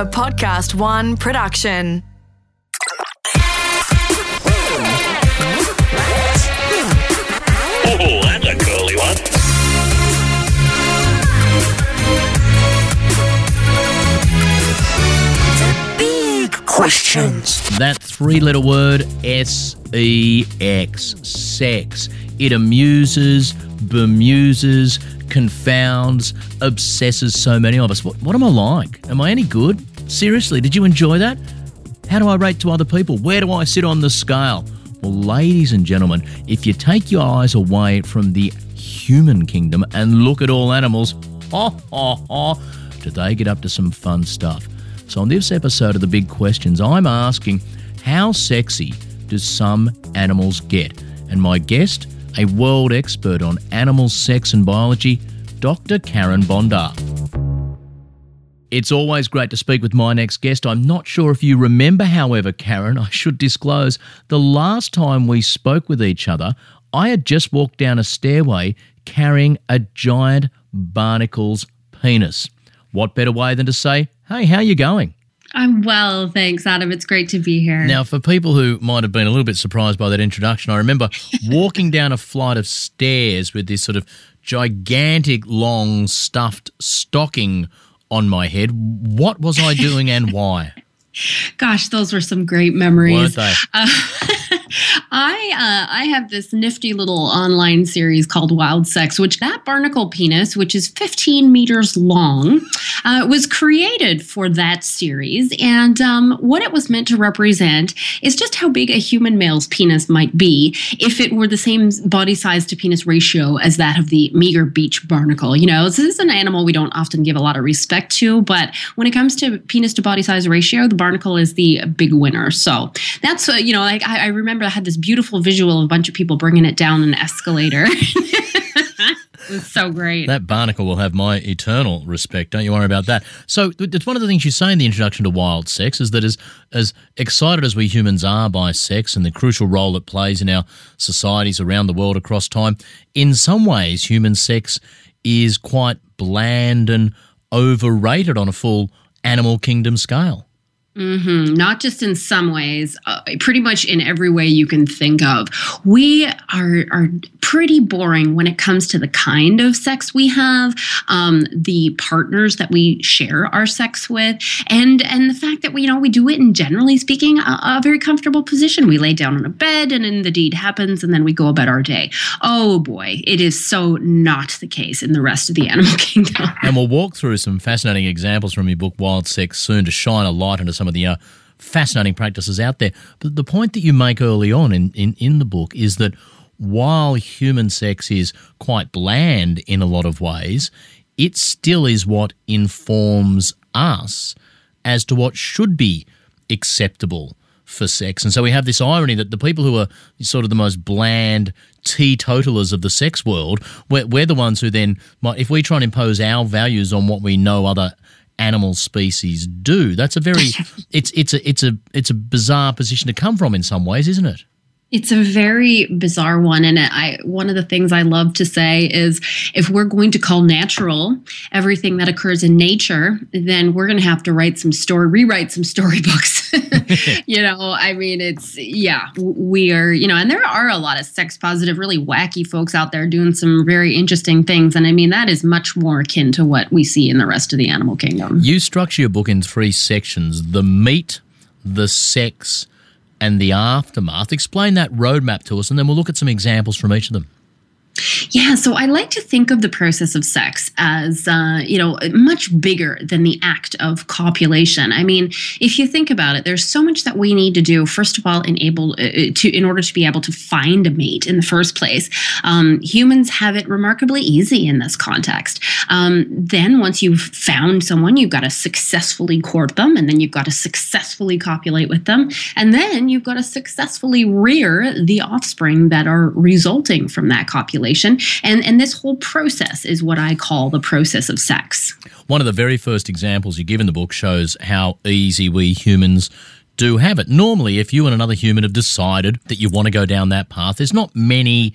A Podcast One production. Oh, that's a curly one. Big questions. That three letter word, S E X, sex. It amuses, bemuses, confounds, obsesses so many of us. What, what am I like? Am I any good? Seriously, did you enjoy that? How do I rate to other people? Where do I sit on the scale? Well, ladies and gentlemen, if you take your eyes away from the human kingdom and look at all animals, ha ha ha, do they get up to some fun stuff? So, on this episode of The Big Questions, I'm asking how sexy do some animals get? And my guest, a world expert on animal sex and biology, Dr. Carin Bondar. It's always great to speak with my next guest. I'm not sure if you remember, however, Carin, I should disclose the last time we spoke with each other, I had just walked down a stairway carrying a giant barnacle's penis. What better way than to say, hey, how you going? I'm well, thanks, Adam. It's great to be here. Now, for people who might have been a little bit surprised by that introduction, I remember walking down a flight of stairs with this sort of gigantic, long, stuffed stocking on my head. What was I doing and why? Gosh, those were some great memories. Weren't they? Uh, I uh, I have this nifty little online series called Wild Sex, which that barnacle penis, which is 15 meters long, uh, was created for that series. And um, what it was meant to represent is just how big a human male's penis might be if it were the same body size to penis ratio as that of the meager beach barnacle. You know, this is an animal we don't often give a lot of respect to, but when it comes to penis to body size ratio, the barnacle is the big winner. So that's uh, you know, like I, I remember I had this beautiful visual of a bunch of people bringing it down an escalator. it was so great. That barnacle will have my eternal respect. Don't you worry about that. So it's one of the things you say in the introduction to wild sex is that as as excited as we humans are by sex and the crucial role it plays in our societies around the world across time, in some ways human sex is quite bland and overrated on a full animal kingdom scale. Mm-hmm. Not just in some ways, uh, pretty much in every way you can think of. We are are pretty boring when it comes to the kind of sex we have, um, the partners that we share our sex with, and and the fact that we you know we do it in generally speaking a, a very comfortable position. We lay down on a bed, and then the deed happens, and then we go about our day. Oh boy, it is so not the case in the rest of the animal kingdom. And we'll walk through some fascinating examples from your book Wild Sex soon to shine a light into some of the uh, fascinating practices out there. But the point that you make early on in, in, in the book is that while human sex is quite bland in a lot of ways, it still is what informs us as to what should be acceptable for sex. And so we have this irony that the people who are sort of the most bland teetotalers of the sex world, we're, we're the ones who then, might, if we try and impose our values on what we know other animal species do. That's a very it's it's a it's a it's a bizarre position to come from in some ways, isn't it? It's a very bizarre one, and I one of the things I love to say is if we're going to call natural everything that occurs in nature, then we're going to have to write some story, rewrite some storybooks. you know, I mean, it's yeah, we are, you know, and there are a lot of sex positive, really wacky folks out there doing some very interesting things, and I mean that is much more akin to what we see in the rest of the animal kingdom. You structure your book in three sections: the meat, the sex and the aftermath. Explain that roadmap to us, and then we'll look at some examples from each of them. Yeah, so I like to think of the process of sex as, uh, you know, much bigger than the act of copulation. I mean, if you think about it, there's so much that we need to do. First of all, enable uh, to in order to be able to find a mate in the first place. Um, humans have it remarkably easy in this context. Um, then, once you've found someone, you've got to successfully court them, and then you've got to successfully copulate with them, and then you've got to successfully rear the offspring that are resulting from that copulation. And, and this whole process is what I call the process of sex. One of the very first examples you give in the book shows how easy we humans do have it. Normally, if you and another human have decided that you want to go down that path, there's not many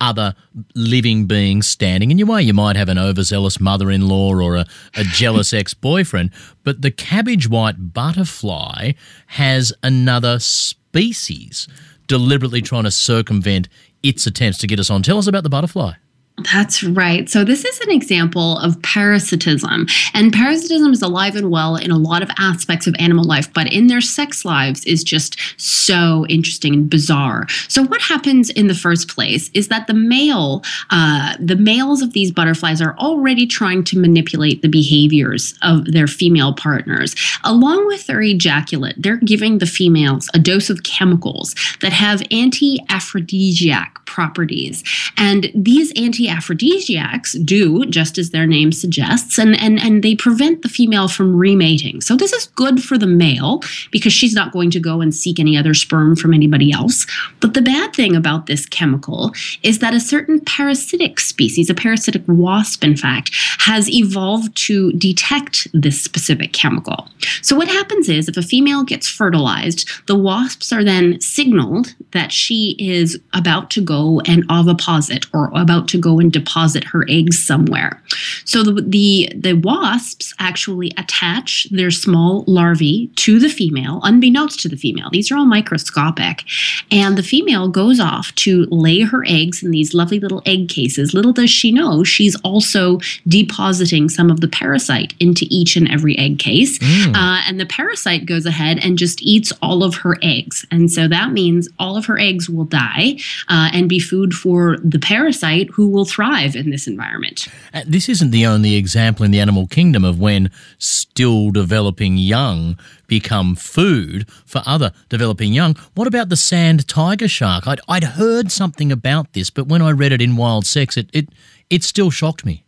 other living beings standing in your way. You might have an overzealous mother in law or a, a jealous ex boyfriend, but the cabbage white butterfly has another species deliberately trying to circumvent its attempts to get us on. Tell us about the butterfly. That's right. So, this is an example of parasitism. And parasitism is alive and well in a lot of aspects of animal life, but in their sex lives is just so interesting and bizarre. So, what happens in the first place is that the male, uh, the males of these butterflies are already trying to manipulate the behaviors of their female partners. Along with their ejaculate, they're giving the females a dose of chemicals that have anti aphrodisiac properties. And these anti aphrodisiacs do just as their name suggests, and, and, and they prevent the female from remating. So this is good for the male because she's not going to go and seek any other sperm from anybody else. But the bad thing about this chemical is that a certain parasitic species, a parasitic wasp, in fact, has evolved to detect this specific chemical. So what happens is if a female gets fertilized, the wasps are then signaled that she is about to go and oviposit or about to go and deposit her eggs somewhere. So the, the, the wasps actually attach their small larvae to the female, unbeknownst to the female. These are all microscopic. And the female goes off to lay her eggs in these lovely little egg cases. Little does she know, she's also depositing some of the parasite into each and every egg case. Mm. Uh, and the parasite goes ahead and just eats all of her eggs. And so that means all of her eggs will die uh, and be food for the parasite who will thrive in this environment. Uh, This isn't the only example in the animal kingdom of when still developing young become food for other developing young. What about the sand tiger shark? I'd, I'd heard something about this, but when I read it in Wild Sex, it, it, it still shocked me.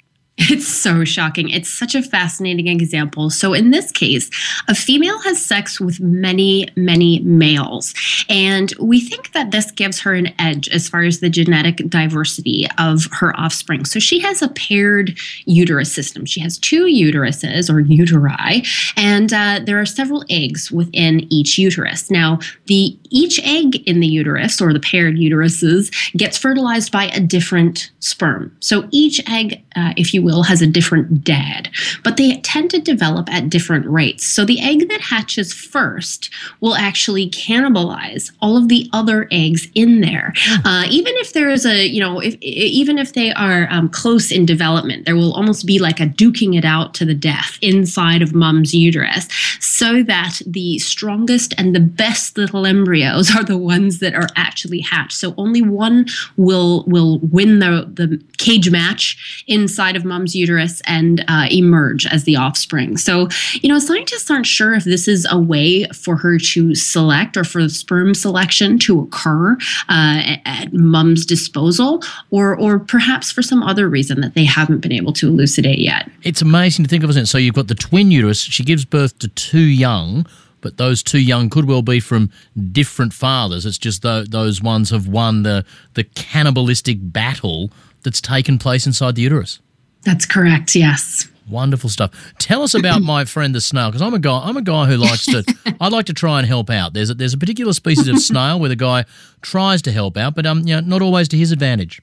It's so shocking. It's such a fascinating example. So, in this case, a female has sex with many, many males. And we think that this gives her an edge as far as the genetic diversity of her offspring. So, she has a paired uterus system. She has two uteruses or uteri, and uh, there are several eggs within each uterus. Now, the each egg in the uterus or the paired uteruses gets fertilized by a different sperm. So each egg, uh, if you will, has a different dad, but they tend to develop at different rates. So the egg that hatches first will actually cannibalize all of the other eggs in there. Uh, even if there is a, you know, if even if they are um, close in development, there will almost be like a duking it out to the death inside of mom's uterus, so that the strongest and the best little embryos are the ones that are actually hatched. So only one will will win the the cage match inside of mom's uterus and uh, emerge as the offspring. So you know, scientists aren't sure if this is a way for her to select or for sperm selection to occur uh, at, mom's disposal, or or perhaps for some other reason that they haven't been able to elucidate yet. It's amazing to think of, isn't it? So you've got the twin uterus. She gives birth to two young, but those two young could well be from different fathers. It's just tho- those ones have won the the cannibalistic battle that's taken place inside the uterus. That's correct. Yes. Wonderful stuff. Tell us about my friend the snail, because I'm a guy. I'm a guy who likes to. I like to try and help out. There's a, there's a particular species of snail where the guy tries to help out, but um, you know, not always to his advantage.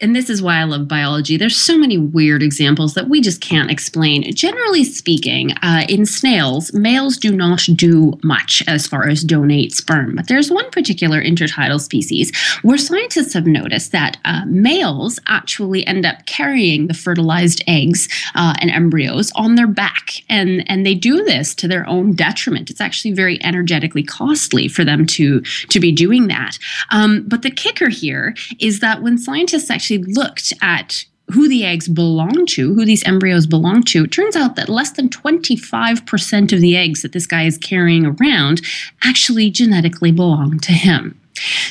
And this is why I love biology. There's so many weird examples that we just can't explain. Generally speaking, uh, in snails, males do not do much as far as donate sperm. But there's one particular intertidal species where scientists have noticed that uh, males actually end up carrying the fertilized eggs uh, and embryos on their back, and and they do this to their own detriment. It's actually very energetically costly for them to to be doing that. Um, but the kicker here is that when scientists actually looked at who the eggs belong to, who these embryos belong to, it turns out that less than 25% of the eggs that this guy is carrying around actually genetically belong to him.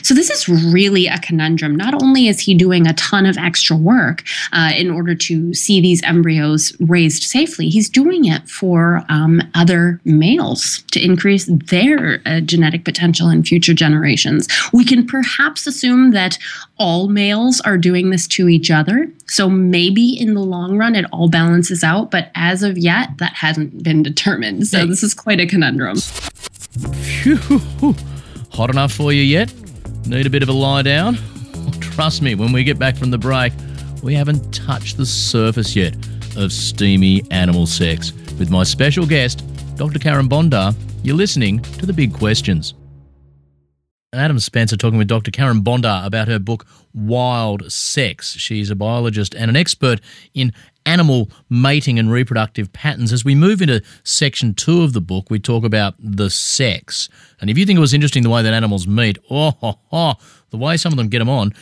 So, this is really a conundrum. Not only is he doing a ton of extra work uh, in order to see these embryos raised safely, he's doing it for um, other males to increase their uh, genetic potential in future generations. We can perhaps assume that all males are doing this to each other. So, maybe in the long run, it all balances out. But as of yet, that hasn't been determined. So, this is quite a conundrum. Phew. Hot enough for you yet? Need a bit of a lie down? Trust me, when we get back from the break, we haven't touched the surface yet of steamy animal sex. With my special guest, Dr. Carin Bondar, you're listening to The Big Questions. Adam Spencer talking with Dr. Carin Bondar about her book Wild Sex. She's a biologist and an expert in animal mating and reproductive patterns. As we move into section two of the book, we talk about the sex. And if you think it was interesting the way that animals meet, oh, the way some of them get them on,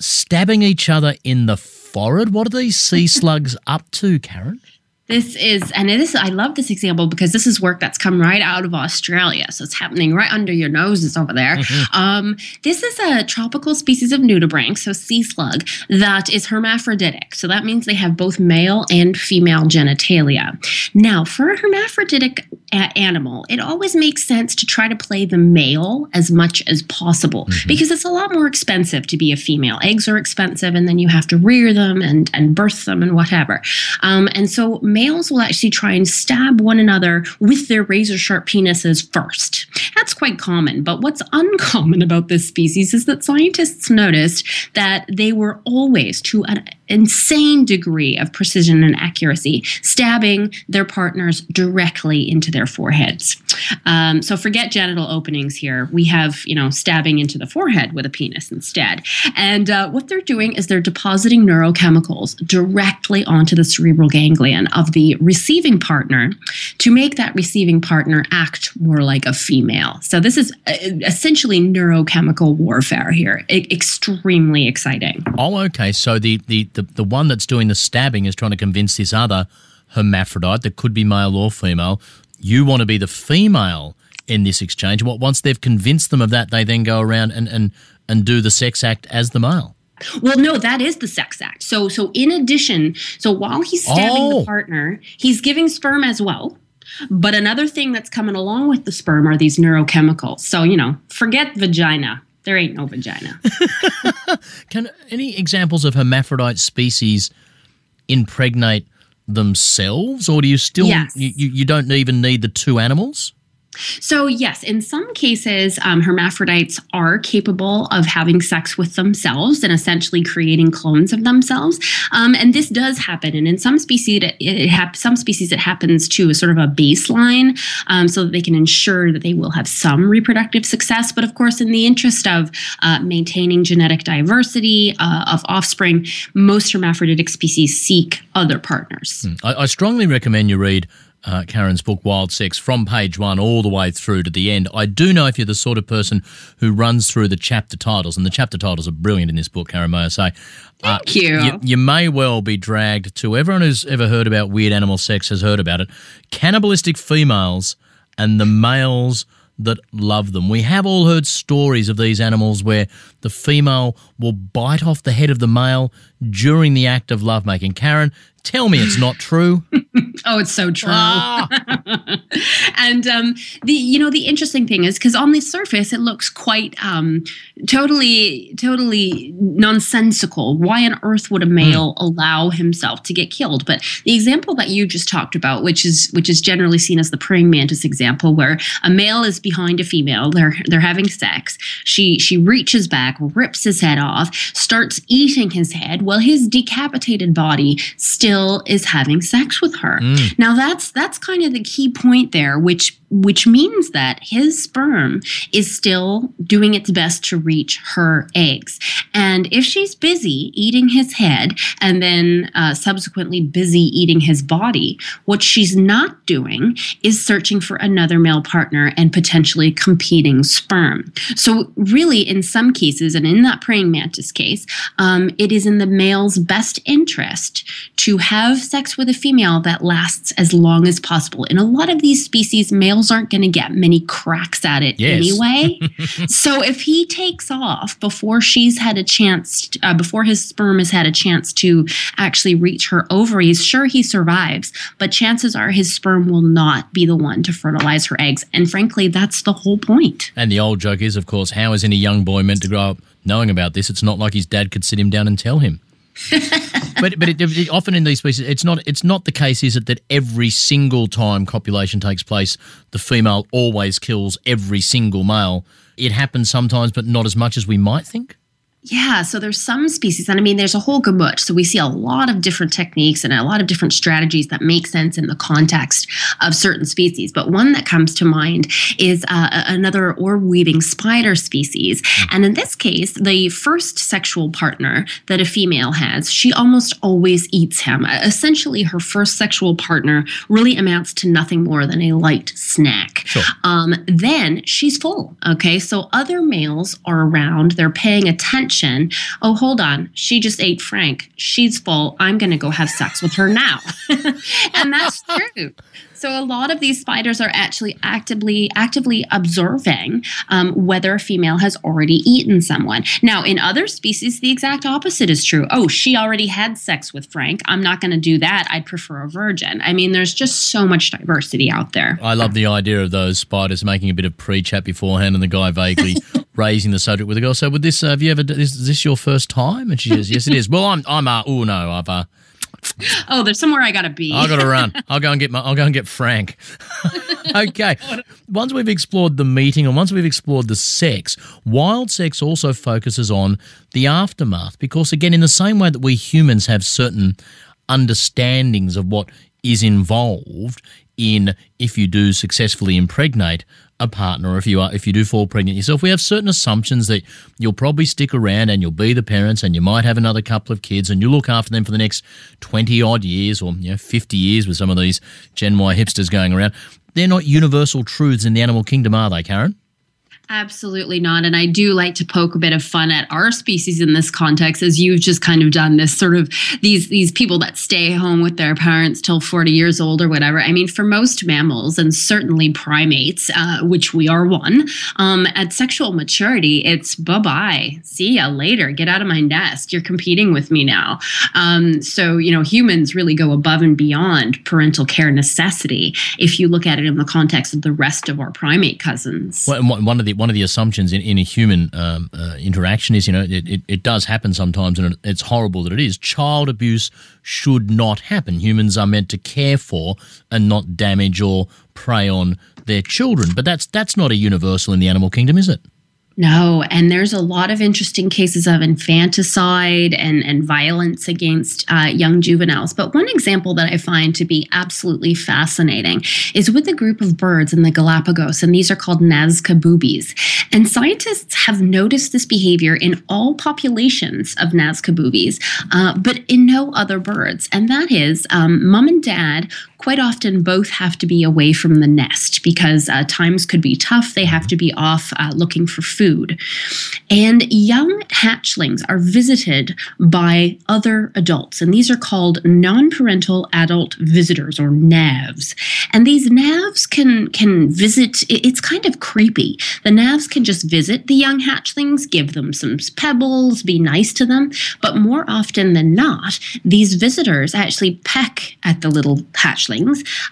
stabbing each other in the forehead. What are these sea slugs up to, Carin? This is, and this I love this example because this is work that's come right out of Australia. So it's happening right under your noses over there. Mm-hmm. Um, this is a tropical species of nudibranch, so sea slug, that is hermaphroditic. So that means they have both male and female genitalia. Now, for a hermaphroditic a- animal, it always makes sense to try to play the male as much as possible mm-hmm. because it's a lot more expensive to be a female. Eggs are expensive, and then you have to rear them and, and birth them and whatever. Um, and so males will actually try and stab one another with their razor sharp penises first. That's quite common, but what's uncommon about this species is that scientists noticed that they were always, to an insane degree of precision and accuracy, stabbing their partners directly into their foreheads. Um, so forget genital openings here. We have, you know, stabbing into the forehead with a penis instead. And uh, what they're doing is they're depositing neurochemicals directly onto the cerebral ganglion of the receiving partner to make that receiving partner act more like a female. So this is uh, essentially neurochemical warfare here. extremely exciting. Oh, okay. So the, the, the, the one that's doing the stabbing is trying to convince this other hermaphrodite that could be male or female. You want to be the female in this exchange. What once they've convinced them of that, they then go around and, and, and do the sex act as the male. Well, no, that is the sex act. So, so in addition, so while he's stabbing oh. the partner, he's giving sperm as well. But another thing that's coming along with the sperm are these neurochemicals. So, you know, forget vagina. There ain't no vagina. Can any examples of hermaphrodite species impregnate themselves, or do you still yes. you, you don't even need the two animals? So, yes, in some cases, um, hermaphrodites are capable of having sex with themselves and essentially creating clones of themselves. Um, and this does happen. And in some species, it, it some species, it happens to a sort of a baseline um, so that they can ensure that they will have some reproductive success. But of course, in the interest of uh, maintaining genetic diversity uh, of offspring, most hermaphroditic species seek other partners. Hmm. I, I strongly recommend you read uh, Carin's book, Wild Sex, from page one all the way through to the end. I do know if you're the sort of person who runs through the chapter titles, and the chapter titles are brilliant in this book, Carin, may I say. Uh, Thank you. you. You may well be dragged to everyone who's ever heard about weird animal sex has heard about it. Cannibalistic females and the males that love them. We have all heard stories of these animals where the female will bite off the head of the male during the act of lovemaking. Carin, Tell me it's not true. oh, it's so true. Ah. and um, the you know the interesting thing is because on the surface it looks quite um, totally totally nonsensical. Why on earth would a hmm. male mm. allow himself to get killed? But the example that you just talked about, which is which is generally seen as the praying mantis example, where a male is behind a female, they're they're having sex. She she reaches back, rips his head off, starts eating his head, while his decapitated body still still is having sex with her. Mm. Now that's that's kind of the key point there, which which means that his sperm is still doing its best to reach her eggs. And if she's busy eating his head and then uh, subsequently busy eating his body, what she's not doing is searching for another male partner and potentially competing sperm. So, really, in some cases, and in that praying mantis case, um, it is in the male's best interest to have sex with a female that lasts as long as possible. In a lot of these species, males aren't going to get many cracks at it yes. anyway. so if he takes off before she's had a chance, uh, before his sperm has had a chance to actually reach her ovaries, sure, he survives, but chances are his sperm will not be the one to fertilize her eggs. And frankly, that's the whole point. And the old joke is, of course, how is any young boy meant to grow up knowing about this? It's not like his dad could sit him down and tell him. but but it, it, often in these species, it's not it's not the case, is it, that every single time copulation takes place, the female always kills every single male. It happens sometimes, but not as much as we might think. Yeah, so there's some species, and I mean, there's a whole gamut. So we see a lot of different techniques and a lot of different strategies that make sense in the context of certain species. But one that comes to mind is uh, another orb weaving spider species. And in this case, the first sexual partner that a female has, she almost always eats him. Essentially, her first sexual partner really amounts to nothing more than a light snack. Sure. Um, then she's full. Okay, so other males are around, they're paying attention oh, hold on, she just ate Frank. She's full. I'm going to go have sex with her now. and that's true. So a lot of these spiders are actually actively actively observing um, whether a female has already eaten someone. Now, in other species, the exact opposite is true. Oh, she already had sex with Frank. I'm not going to do that. I'd prefer a virgin. I mean, there's just so much diversity out there. I love the idea of those spiders making a bit of pre-chat beforehand, and the guy vaguely raising the subject with the girl. So, would this uh, have you ever? Is, is this your first time? And she says, "Yes, it is." Well, I'm. I'm. Uh, oh no, I've. Uh, oh, there's somewhere I gotta be. I gotta run. I'll go and get my. I'll go and get Frank. okay. Once we've explored the meeting and once we've explored the sex, wild sex also focuses on the aftermath because, again, in the same way that we humans have certain understandings of what is involved in if you do successfully impregnate a partner, if you are if you do fall pregnant yourself, we have certain assumptions that you'll probably stick around and you'll be the parents and you might have another couple of kids and you look after them for the next twenty odd years or you know fifty years with some of these Gen Y hipsters going around. They're not universal truths in the animal kingdom, are they, Carin? Absolutely not. And I do like to poke a bit of fun at our species in this context, as you've just kind of done this sort of these these people that stay home with their parents till 40 years old or whatever. I mean, for most mammals and certainly primates, uh, which we are one, um, at sexual maturity, it's bye bye. See ya later. Get out of my nest. You're competing with me now. Um, so, you know, humans really go above and beyond parental care necessity if you look at it in the context of the rest of our primate cousins. Well, one of the one of the assumptions in, in a human um, uh, interaction is, you know, it, it, it, does happen sometimes, and it's horrible that it is. Child abuse should not happen. Humans are meant to care for and not damage or prey on their children. But that's that's not a universal in the animal kingdom, is it? No, and there's a lot of interesting cases of infanticide and, and violence against uh, young juveniles. But one example that I find to be absolutely fascinating is with a group of birds in the Galapagos, and these are called Nazca boobies. And scientists have noticed this behavior in all populations of Nazca boobies, uh, but in no other birds. And that is um, mom and dad quite often both have to be away from the nest because uh, times could be tough. They have to be off uh, looking for food. And young hatchlings are visited by other adults, and these are called non parental adult visitors or NAVs. And these NAVs can, can visit, it's kind of creepy. The NAVs can just visit the young hatchlings, give them some pebbles, be nice to them. But more often than not, these visitors actually peck at the little hatchlings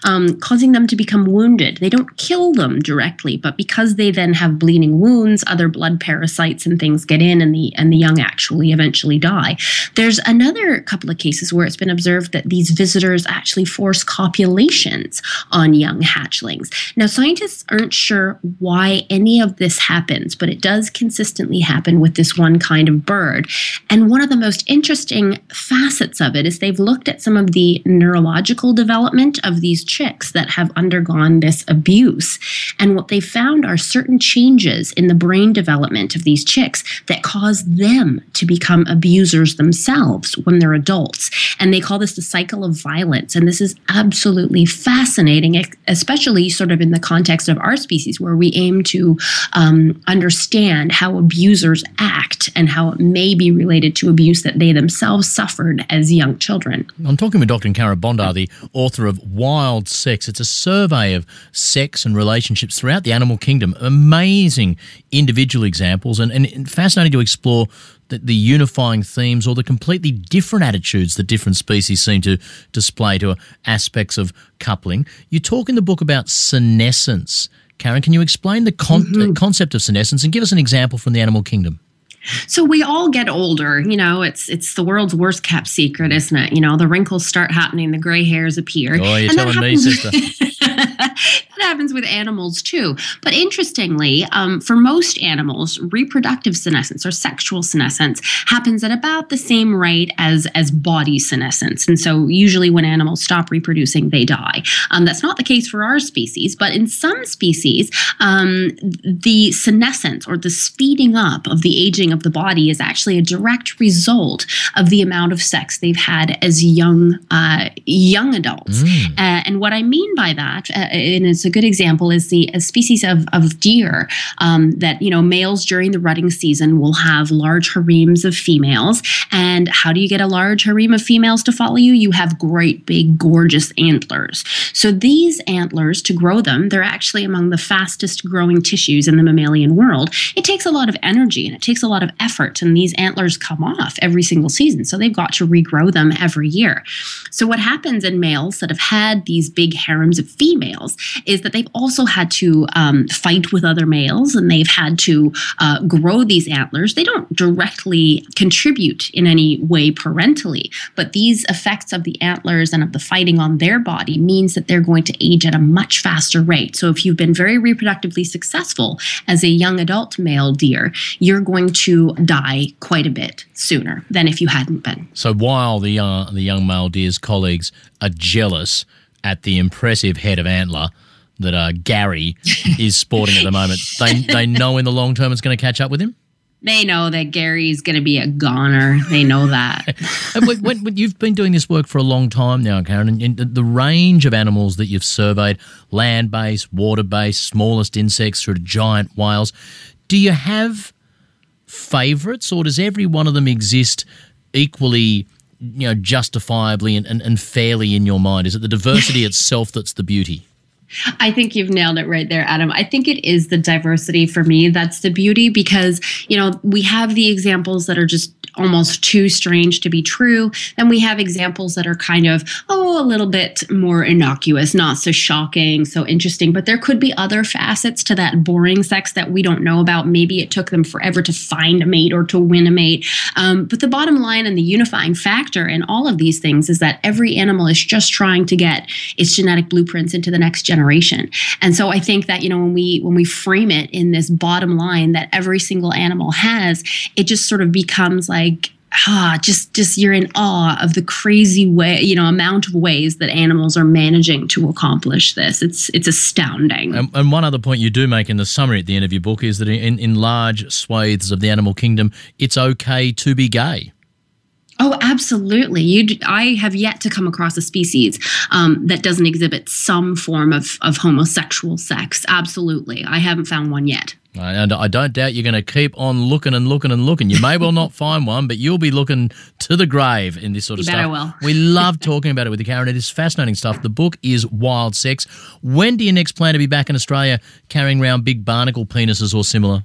um, causing them to become wounded. They don't kill them directly, but because they then have bleeding wounds, other blood parasites and things get in, and the and the young actually eventually die. There's another couple of cases where it's been observed that these visitors actually force copulations on young hatchlings. Now, scientists aren't sure why any of this happens, but it does consistently happen with this one kind of bird. And one of the most interesting facets of it is they've looked at some of the neurological development of these chicks that have undergone this abuse. And what they found are certain changes in the brain development of these chicks that cause them to become abusers themselves when they're adults. And they call this the cycle of violence. And this is absolutely fascinating, especially sort of in the context of our species, where we aim to um, understand how abusers act and how it may be related to abuse that they themselves suffered as young children. I'm talking with Dr. Carin Bondar, the author of Wild Sex. It's a survey of sex and relationships throughout the animal kingdom. Amazing individual examples and, and fascinating to explore the, the unifying themes or the completely different attitudes that different species seem to display to aspects of coupling. You talk in the book about senescence. Carin, can you explain the con- mm-hmm. concept of senescence and give us an example from the animal kingdom? So we all get older, you know, it's it's the world's worst kept secret, isn't it? You know, the wrinkles start happening, the gray hairs appear. Oh, you're telling me, sister. that happens with animals too. But interestingly, um, for most animals, reproductive senescence or sexual senescence happens at about the same rate as as body senescence. And so, usually, when animals stop reproducing, they die. Um, that's not the case for our species, but in some species, um, the senescence or the speeding up of the aging of the body is actually a direct result of the amount of sex they've had as young uh, young adults. Mm. Uh, and what I mean by that, uh, and it's a good example, is the species of, of deer um, that you know males during the rutting season will have large harems of females. And how do you get a large harem of females to follow you? You have great big gorgeous antlers. So these antlers to grow them, they're actually among the fastest growing tissues in the mammalian world. It takes a lot of energy and it takes a lot of effort, and these antlers come off every single season. So they've got to regrow them every year. So what happens in males that have had these big harems of females is that they've also had to um, fight with other males and they've had to uh, grow these antlers. They don't directly contribute in any way parentally, but these effects of the antlers and of the fighting on their body means that they're going to age at a much faster rate. So if you've been very reproductively successful as a young adult male deer, you're going to die quite a bit sooner than if you hadn't been. So while the uh, the young male deer's colleagues are jealous at the impressive head of antler that uh, Gary is sporting at the moment, they they know in the long term it's going to catch up with him. They know that Gary's going to be a goner. They know that. when, when, when, you've been doing this work for a long time now, Carin, and, and the range of animals that you've surveyed land based, water based, smallest insects through to giant whales do you have favourites, or does every one of them exist equally, you know, justifiably and, and, and fairly in your mind? Is it the diversity itself that's the beauty? I think you've nailed it right there, Adam. I think it is the diversity for me that's the beauty because, you know, we have the examples that are just almost too strange to be true. Then we have examples that are kind of, oh, a little bit more innocuous, not so shocking, so interesting. But there could be other facets to that boring sex that we don't know about. Maybe it took them forever to find a mate or to win a mate. Um, but the bottom line and the unifying factor in all of these things is that every animal is just trying to get its genetic blueprints into the next generation. And so I think that, you know, when we when we frame it in this bottom line that every single animal has, it just sort of becomes like like ah just just you're in awe of the crazy way you know amount of ways that animals are managing to accomplish this. It's it's astounding. And, and, one other point you do make in the summary at the end of your book is that in, in large swathes of the animal kingdom it's okay to be gay Oh, absolutely. You, I have yet to come across a species um, that doesn't exhibit some form of, of homosexual sex. Absolutely. I haven't found one yet. And I don't doubt you're going to keep on looking and looking and looking. You may well not find one, but you'll be looking to the grave in this sort of you stuff. Will. We love talking about it with you, Carin. It is fascinating stuff. The book is Wild Sex. When do you next plan to be back in Australia carrying around big barnacle penises or similar?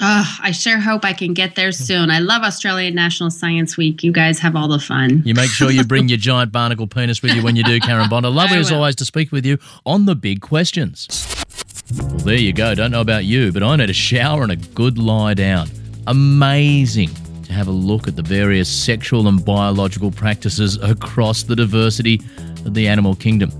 Oh, I sure hope I can get there soon. I love Australian National Science Week. You guys have all the fun. You make sure you bring your giant barnacle penis with you when you do, Carin Bondar. Lovely as always to speak with you on the big questions. Well, there you go. Don't know about you, but I need a shower and a good lie down. Amazing to have a look at the various sexual and biological practices across the diversity of the animal kingdom.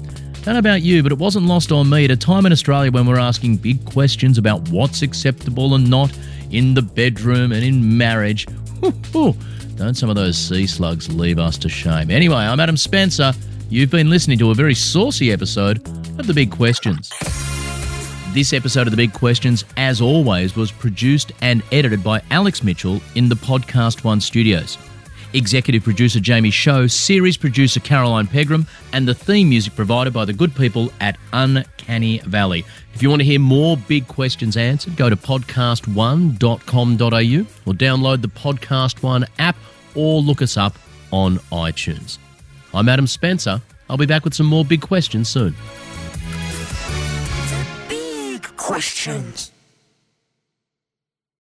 Don't know about you, but it wasn't lost on me at a time in Australia when we're asking big questions about what's acceptable and not in the bedroom and in marriage. Don't some of those sea slugs leave us to shame? Anyway, I'm Adam Spencer. You've been listening to a very saucy episode of The Big Questions. This episode of The Big Questions, as always, was produced and edited by Alex Mitchell in the Podcast One studios. Executive producer Jamie Show, series producer Caroline Pegram, and the theme music provided by the good people at Uncanny Valley. If you want to hear more big questions answered, go to podcast1.com.au or download the Podcast One app or look us up on iTunes. I'm Adam Spencer. I'll be back with some more big questions soon Big questions.